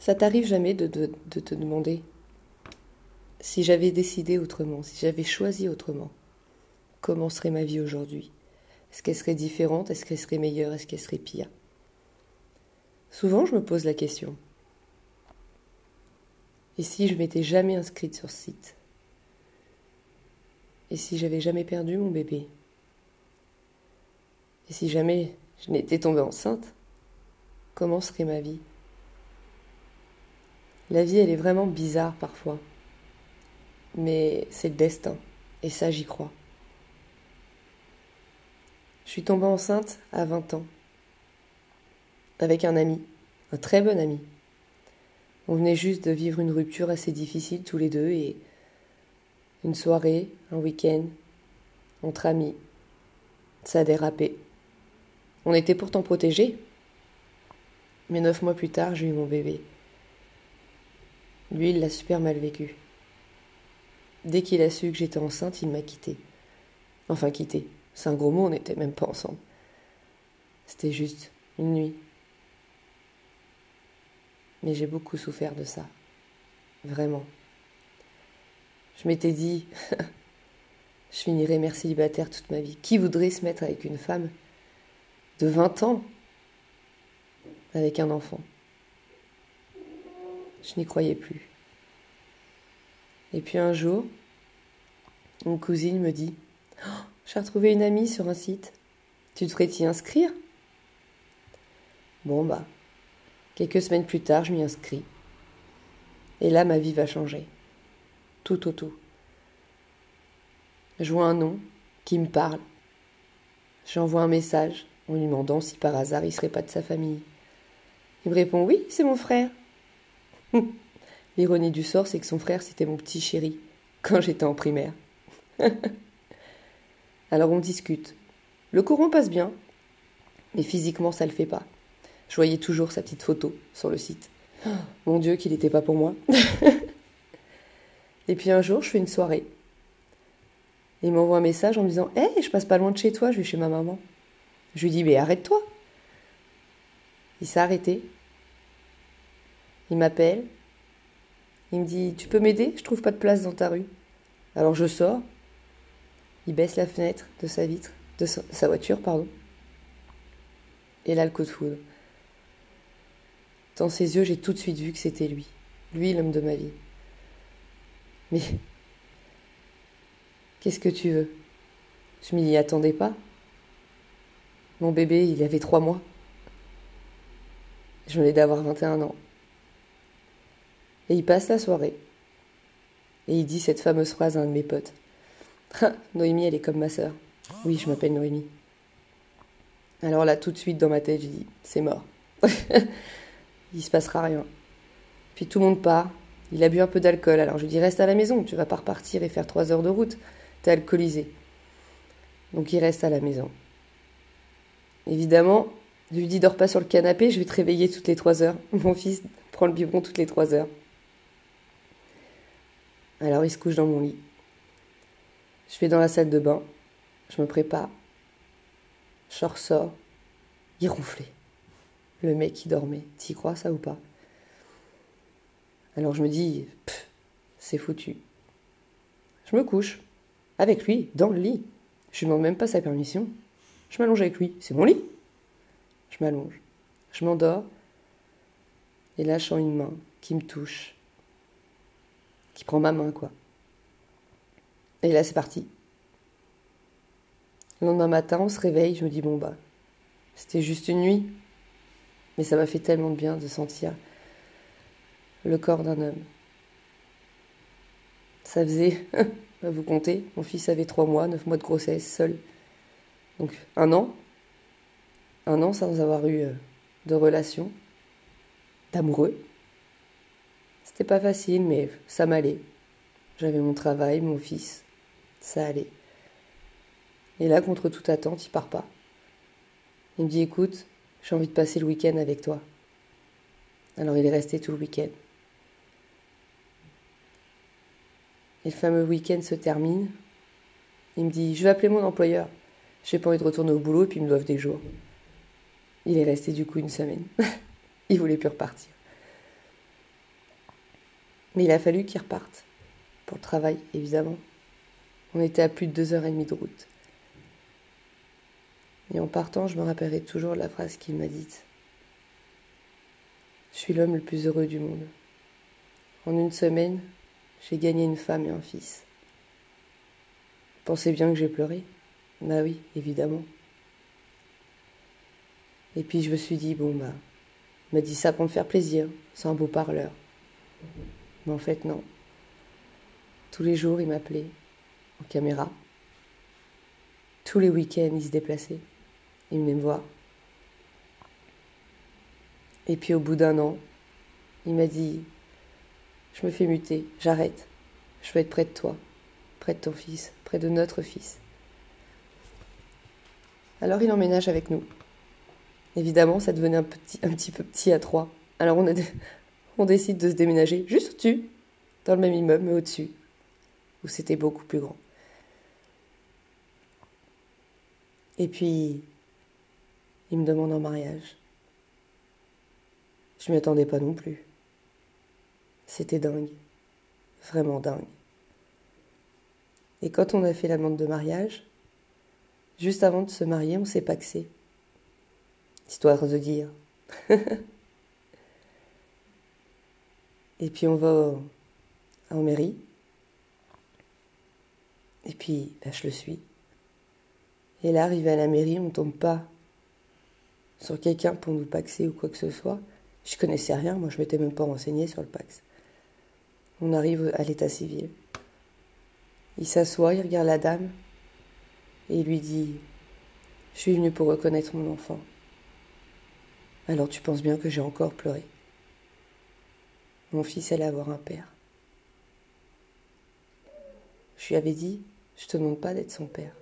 Ça t'arrive jamais de, te demander si j'avais décidé autrement, si j'avais choisi autrement, comment serait ma vie aujourd'hui? Est-ce qu'elle serait différente? Est-ce qu'elle serait meilleure? Est-ce qu'elle serait pire? Souvent, je me pose la question. Et si je m'étais jamais inscrite sur ce site? Et si j'avais jamais perdu mon bébé? Et si jamais je n'étais tombée enceinte? Comment serait ma vie? La vie, elle est vraiment bizarre parfois. Mais c'est le destin. Et ça, j'y crois. Je suis tombée enceinte à 20 ans. Avec un ami. Un très bon ami. On venait juste de vivre une rupture assez difficile tous les deux et une soirée, un week-end, entre amis. Ça a dérapé. On était pourtant protégés. Mais neuf mois plus tard, j'ai eu mon bébé. Lui, il l'a super mal vécu. Dès qu'il a su que j'étais enceinte, il m'a quitté. Enfin, quitté. C'est un gros mot, on n'était même pas ensemble. C'était juste une nuit. Mais j'ai beaucoup souffert de ça. Vraiment. Je m'étais dit, je finirai mère célibataire toute ma vie. Qui voudrait se mettre avec une femme de 20 ans avec un enfant? Je n'y croyais plus. Et puis un jour, une cousine me dit oh, J'ai retrouvé une amie sur un site. Tu devrais t'y inscrire Bon, bah, quelques semaines plus tard, je m'y inscris. Et là, ma vie va changer. Tout au tout. Je vois un nom qui me parle. J'envoie un message en lui demandant si par hasard il serait pas de sa famille. Il me répond Oui, c'est mon frère. L'ironie du sort, c'est que son frère, c'était mon petit chéri, quand j'étais en primaire. Alors on discute. Le courant passe bien, mais physiquement, ça le fait pas. Je voyais toujours sa petite photo sur le site. mon Dieu, qu'il n'était pas pour moi. Et puis un jour, je fais une soirée. Il m'envoie un message en me disant Hé, je passe pas loin de chez toi, je vais chez ma maman. Je lui dis Mais arrête-toi. Il s'est arrêté. Il m'appelle. Il me dit Tu peux m'aider? Je trouve pas de place dans ta rue. Alors je sors. Il baisse la fenêtre de sa vitre, de sa, voiture, pardon. Et là, le coup de foudre. Dans ses yeux, j'ai tout de suite vu que c'était lui. Lui, l'homme de ma vie. Mais qu'est-ce que tu veux? Je m'y attendais pas. Mon bébé, il avait trois mois. Je venais d'avoir 21 ans. Et il passe la soirée. Et il dit cette fameuse phrase à un de mes potes. Noémie, elle est comme ma sœur. Oui, je m'appelle Noémie. Alors là, tout de suite dans ma tête, je dis, c'est mort. il se passera rien. Puis tout le monde part. Il a bu un peu d'alcool. Alors je lui dis, reste à la maison, tu vas pas repartir et faire trois heures de route. T'es alcoolisé. Donc il reste à la maison. Évidemment, je lui dis, dors pas sur le canapé, je vais te réveiller toutes les trois heures. Mon fils prend le biberon toutes les trois heures. Alors il se couche dans mon lit. Je vais dans la salle de bain, je me prépare. Je ressors, il ronflait. Le mec qui dormait, t'y crois ça ou pas? Alors je me dis, c'est foutu. Je me couche, avec lui, dans le lit. Je ne demande même pas sa permission. Je m'allonge avec lui, c'est mon lit. Je m'allonge, je m'endors, et là je sens une main qui me touche, qui prend ma main, quoi. Et là, c'est parti. Le lendemain matin, on se réveille, je me dis, bon, bah, c'était juste une nuit. Mais ça m'a fait tellement de bien de sentir le corps d'un homme. Ça faisait, vous comptez, mon fils avait trois mois, neuf mois de grossesse, seul. Donc un an, un an sans avoir eu euh, de relation, d'amoureux. C'était pas facile, mais ça m'allait. J'avais mon travail, mon fils. Ça allait. Et là, contre toute attente, il part pas. Il me dit Écoute, j'ai envie de passer le week-end avec toi. Alors il est resté tout le week-end. Et le fameux week-end se termine. Il me dit Je vais appeler mon employeur. J'ai pas envie de retourner au boulot et puis ils me doivent des jours. Il est resté du coup une semaine. il voulait plus repartir. Mais il a fallu qu'il reparte. Pour le travail, évidemment. On était à plus de deux heures et demie de route. Et en partant, je me rappellerai toujours la phrase qu'il m'a dite. Je suis l'homme le plus heureux du monde. En une semaine, j'ai gagné une femme et un fils. Pensez bien que j'ai pleuré? Bah oui, évidemment. Et puis je me suis dit, bon bah, il m'a dit ça pour me faire plaisir, c'est un beau parleur. Mais en fait, non. Tous les jours, il m'appelait en caméra. Tous les week-ends, il se déplaçait. Il venait me voir. Et puis au bout d'un an, il m'a dit, je me fais muter, j'arrête. Je veux être près de toi, près de ton fils, près de notre fils. Alors il emménage avec nous. Évidemment, ça devenait un, petit, un petit peu petit à trois. Alors on, a, on décide de se déménager juste au-dessus, dans le même immeuble, mais au-dessus, où c'était beaucoup plus grand. Et puis, il me demande en mariage. Je m'y attendais pas non plus. C'était dingue. Vraiment dingue. Et quand on a fait la demande de mariage, juste avant de se marier, on s'est paxé. Histoire de dire. Et puis on va en mairie. Et puis, bah, je le suis. Et là, arrivé à la mairie, on ne tombe pas sur quelqu'un pour nous paxer ou quoi que ce soit. Je connaissais rien, moi je m'étais même pas renseigné sur le Pax. On arrive à l'état civil. Il s'assoit, il regarde la dame et il lui dit Je suis venu pour reconnaître mon enfant. Alors tu penses bien que j'ai encore pleuré. Mon fils allait avoir un père. Je lui avais dit Je te demande pas d'être son père.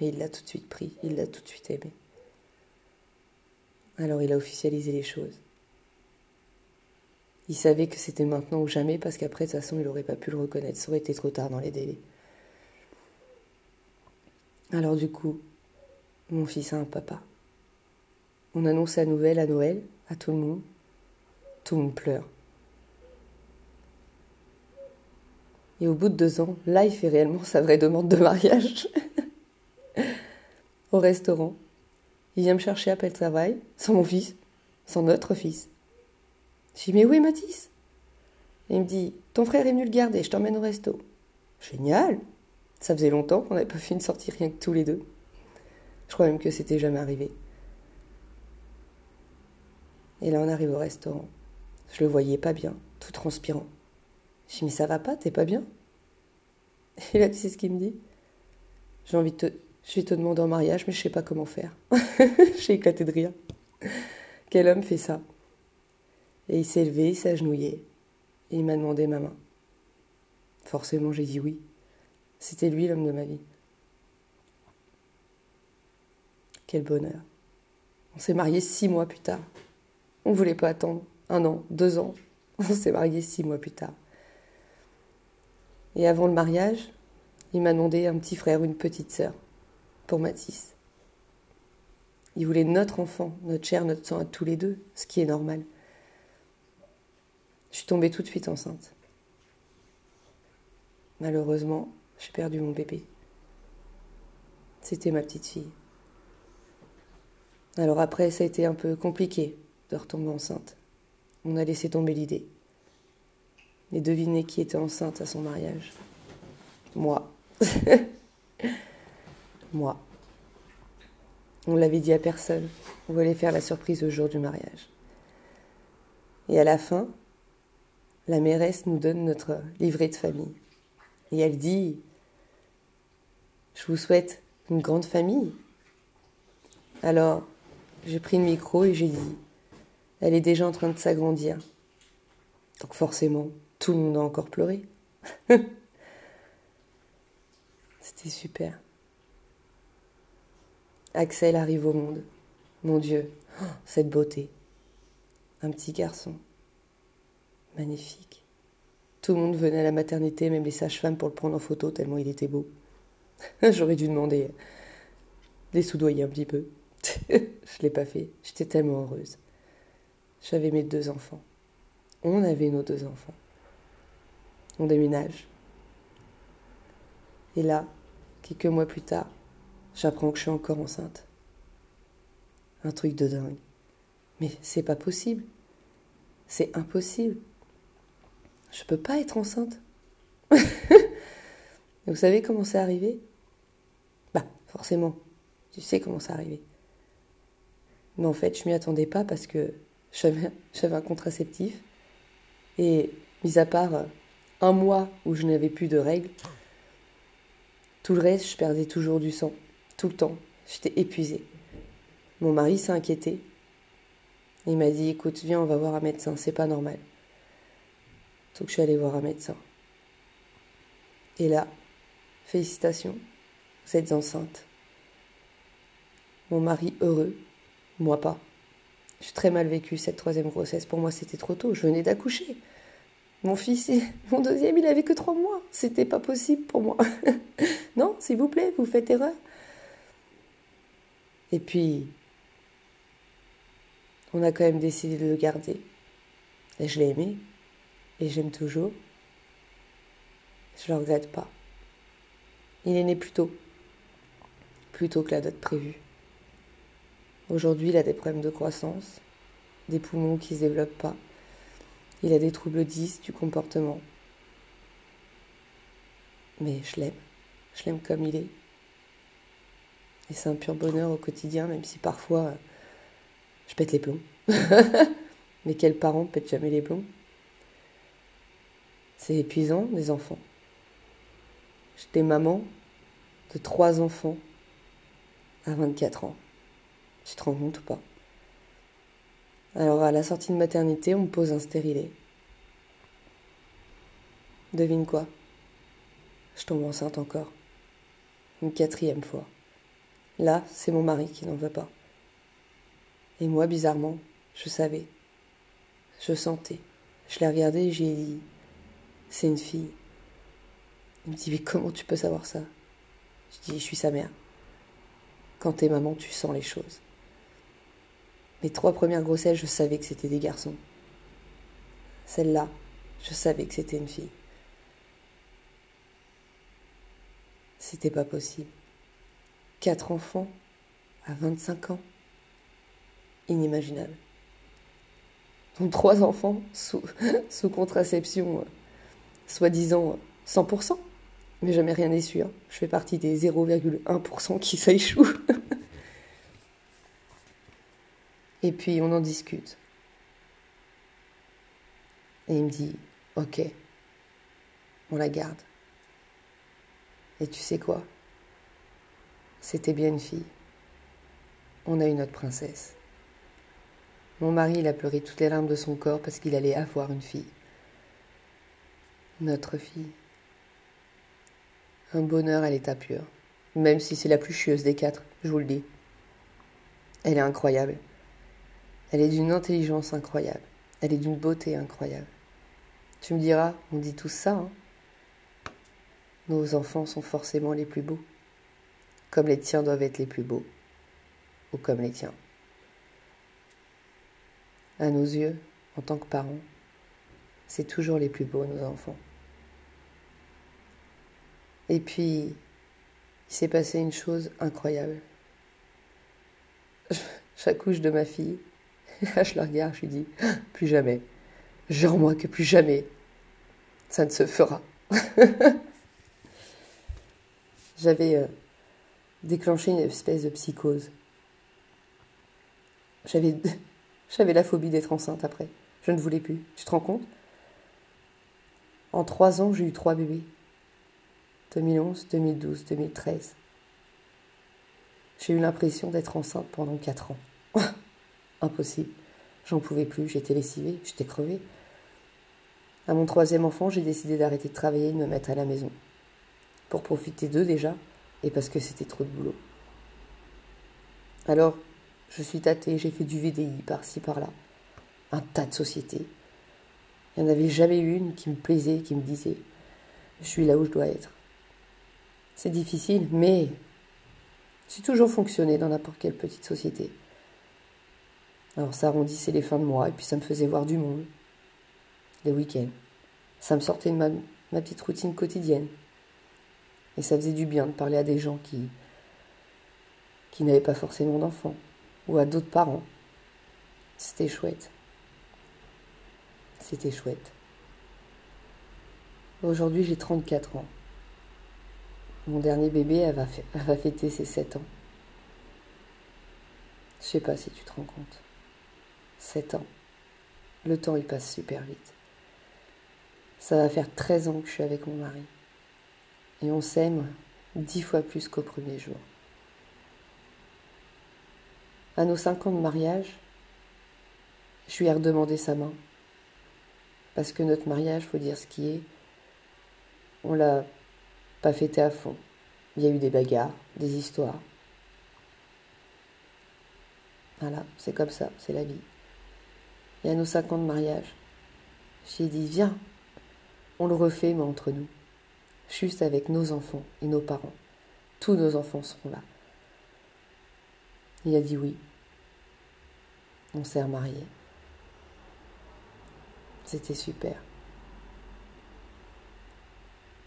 Mais il l'a tout de suite pris, il l'a tout de suite aimé. Alors il a officialisé les choses. Il savait que c'était maintenant ou jamais parce qu'après, de toute façon, il n'aurait pas pu le reconnaître. Ça aurait été trop tard dans les délais. Alors du coup, mon fils a un papa. On annonce la nouvelle à Noël, à tout le monde. Pleure. Et au bout de deux ans, là, il fait réellement sa vraie demande de mariage. Au restaurant. Il vient me chercher le travail, sans mon fils, sans notre fils. Je dis, mais où est Mathis? Il me dit, ton frère est venu le garder, je t'emmène au resto. Génial Ça faisait longtemps qu'on n'avait pas fait une sortie rien que tous les deux. Je crois même que c'était jamais arrivé. Et là, on arrive au restaurant. Je le voyais pas bien, tout transpirant. Je dis, mais ça va pas, t'es pas bien? Et là, tu sais ce qu'il me dit? J'ai envie de te, je vais te demander en mariage, mais je sais pas comment faire. J'ai éclaté de rire. Quel homme fait ça? Et il s'est levé, il s'est agenouillé, et il m'a demandé ma main. Forcément, j'ai dit oui. C'était lui l'homme de ma vie. Quel bonheur. On s'est mariés six mois plus tard. On ne voulait pas attendre un an, deux ans. On s'est mariés six mois plus tard. Et avant le mariage, il m'a demandé un petit frère ou une petite sœur pour Mathis. Il voulait notre enfant, notre chair, notre sang à tous les deux, ce qui est normal. Je suis tombée tout de suite enceinte. Malheureusement, j'ai perdu mon bébé. C'était ma petite fille. Alors après, ça a été un peu compliqué de retomber enceinte. On a laissé tomber l'idée. Et devinez qui était enceinte à son mariage Moi. moi. On l'avait dit à personne. On voulait faire la surprise au jour du mariage. Et à la fin, la mairesse nous donne notre livret de famille. Et elle dit Je vous souhaite une grande famille. Alors, j'ai pris le micro et j'ai dit Elle est déjà en train de s'agrandir. Donc, forcément, tout le monde a encore pleuré. C'était super. Axel arrive au monde. Mon Dieu, oh, cette beauté. Un petit garçon. Magnifique. Tout le monde venait à la maternité, même les sages-femmes, pour le prendre en photo, tellement il était beau. J'aurais dû demander les soudoyer un petit peu. Je l'ai pas fait. J'étais tellement heureuse. J'avais mes deux enfants. on avait nos deux enfants. On déménage. Et là, quelques mois plus tard, j'apprends que je suis encore enceinte. Un truc de dingue. Mais c'est pas possible. C'est impossible. Je peux pas être enceinte. Vous savez comment c'est arrivé? Bah, forcément, tu sais comment c'est arrivé. Mais en fait, je m'y attendais pas parce que j'avais un contraceptif. Et mis à part euh, un mois où je n'avais plus de règles, tout le reste, je perdais toujours du sang. Tout le temps. J'étais épuisée. Mon mari s'est. Il m'a dit écoute, viens, on va voir un médecin, c'est pas normal. Donc je suis allée voir un médecin. Et là, félicitations, vous êtes enceinte. Mon mari heureux, moi pas. J'ai très mal vécu cette troisième grossesse. Pour moi, c'était trop tôt. Je venais d'accoucher. Mon fils, mon deuxième, il avait que trois mois. C'était pas possible pour moi. non, s'il vous plaît, vous faites erreur. Et puis, on a quand même décidé de le garder. Et je l'ai aimé. Et j'aime toujours. Je le regrette pas. Il est né plus tôt. Plus tôt que la date prévue. Aujourd'hui, il a des problèmes de croissance, des poumons qui ne se développent pas. Il a des troubles 10 du comportement. Mais je l'aime. Je l'aime comme il est. Et c'est un pur bonheur au quotidien, même si parfois euh, je pète les plombs. Mais quels parents pètent jamais les plombs? C'est épuisant, des enfants. J'étais maman de trois enfants à 24 ans. Tu te rends compte ou pas? Alors à la sortie de maternité, on me pose un stérilet. Devine quoi? Je tombe enceinte encore. Une quatrième fois. Là, c'est mon mari qui n'en veut pas. Et moi, bizarrement, je savais. Je sentais. Je l'ai regardé et j'ai dit C'est une fille. Il me dit Mais comment tu peux savoir ça? Je dis Je suis sa mère. Quand t'es maman, tu sens les choses. Mes trois premières grossesses, je savais que c'était des garçons. Celle-là, je savais que c'était une fille. C'était pas possible. Quatre enfants à 25 ans. Inimaginable. Donc trois enfants sous, contraception, euh, soi-disant 100%. Mais jamais rien n'est sûr. Je fais partie des 0,1% qui s'échouent. Et puis on en discute. Et il me dit, ok, on la garde. Et tu sais quoi? C'était bien une fille. On a eu notre princesse. Mon mari, il a pleuré toutes les larmes de son corps parce qu'il allait avoir une fille. Notre fille. Un bonheur à l'état pur. Même si c'est la plus chieuse des quatre, je vous le dis. Elle est incroyable. Elle est d'une intelligence incroyable. Elle est d'une beauté incroyable. Tu me diras, on dit tout ça. Hein Nos enfants sont forcément les plus beaux. Comme les tiens doivent être les plus beaux. Ou comme les tiens. À nos yeux, en tant que parents, c'est toujours les plus beaux, nos enfants. Et puis, il s'est passé une chose incroyable. J'accouche de ma fille je la regarde, je lui dis Plus jamais. Jure-moi que plus jamais. Ça ne se fera. J'avais euh, déclenché une espèce de psychose. J'avais, j'avais la phobie d'être enceinte après. Je ne voulais plus. Tu te rends compte? En trois ans, j'ai eu trois bébés. 2011, 2012, 2013. J'ai eu l'impression d'être enceinte pendant quatre ans. Impossible. J'en pouvais plus, j'étais lessivée, j'étais crevée. À mon troisième enfant, j'ai décidé d'arrêter de travailler et de me mettre à la maison. Pour profiter d'eux déjà, et parce que c'était trop de boulot. Alors, je suis tâtée, j'ai fait du VDI par-ci, par-là. Un tas de sociétés. Il n'y en avait jamais une qui me plaisait, qui me disait Je suis là où je dois être. C'est difficile, mais j'ai toujours fonctionné dans n'importe quelle petite société. Alors ça arrondissait les fins de mois et puis ça me faisait voir du monde. des week-ends. Ça me sortait de ma, petite routine quotidienne. Et ça faisait du bien de parler à des gens qui, qui n'avaient pas forcément d'enfants, ou à d'autres parents. C'était chouette. C'était chouette. Aujourd'hui, j'ai 34 ans. Mon dernier bébé, elle va fêter ses 7 ans. Je sais pas si tu te rends compte. 7 ans. Le temps, il passe super vite. Ça va faire 13 ans que je suis avec mon mari. Et on s'aime dix fois plus qu'au premier jour. À nos cinq ans de mariage, je lui ai redemandé sa main. Parce que notre mariage, faut dire ce qui est, on l'a pas fêté à fond. Il y a eu des bagarres, des histoires. Voilà, c'est comme ça, c'est la vie. Et à nos cinq ans de mariage, j'ai dit, viens, on le refait, mais entre nous juste avec nos enfants et nos parents. Tous nos enfants seront là. Il a dit oui. On s'est remariés. C'était super.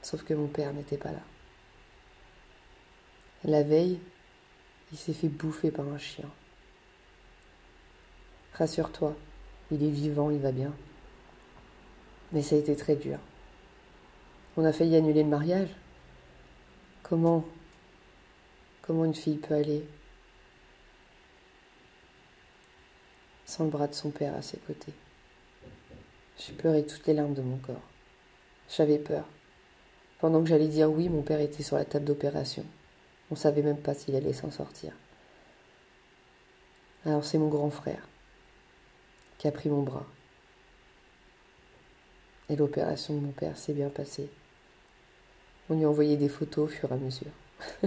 Sauf que mon père n'était pas là. La veille, il s'est fait bouffer par un chien. Rassure-toi, il est vivant, il va bien. Mais ça a été très dur. On a failli annuler le mariage. Comment Comment une fille peut aller sans le bras de son père à ses côtés? J'ai pleuré toutes les larmes de mon corps. J'avais peur. Pendant que j'allais dire oui, mon père était sur la table d'opération. On savait même pas s'il allait s'en sortir. Alors c'est mon grand frère a pris mon bras. Et l'opération de mon père s'est bien passée. On lui a envoyé des photos au fur et à mesure.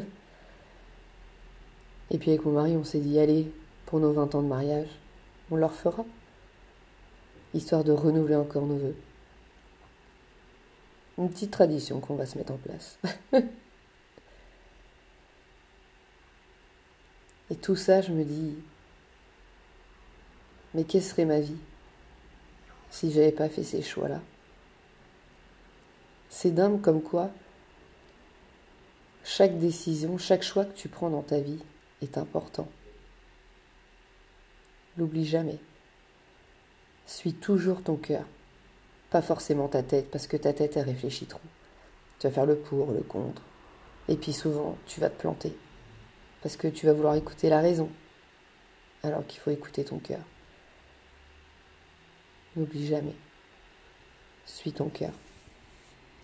et puis avec mon mari, on s'est dit, allez, pour nos 20 ans de mariage, on leur fera. Histoire de renouveler encore nos voeux. Une petite tradition qu'on va se mettre en place. et tout ça, je me dis, mais quelle serait ma vie si j'avais pas fait ces choix-là? C'est dingue comme quoi chaque décision, chaque choix que tu prends dans ta vie est important. N'oublie jamais. Suis toujours ton cœur, pas forcément ta tête, parce que ta tête, elle réfléchit trop. Tu vas faire le pour, le contre. Et puis souvent, tu vas te planter, parce que tu vas vouloir écouter la raison, alors qu'il faut écouter ton cœur. N'oublie jamais. Suis ton cœur.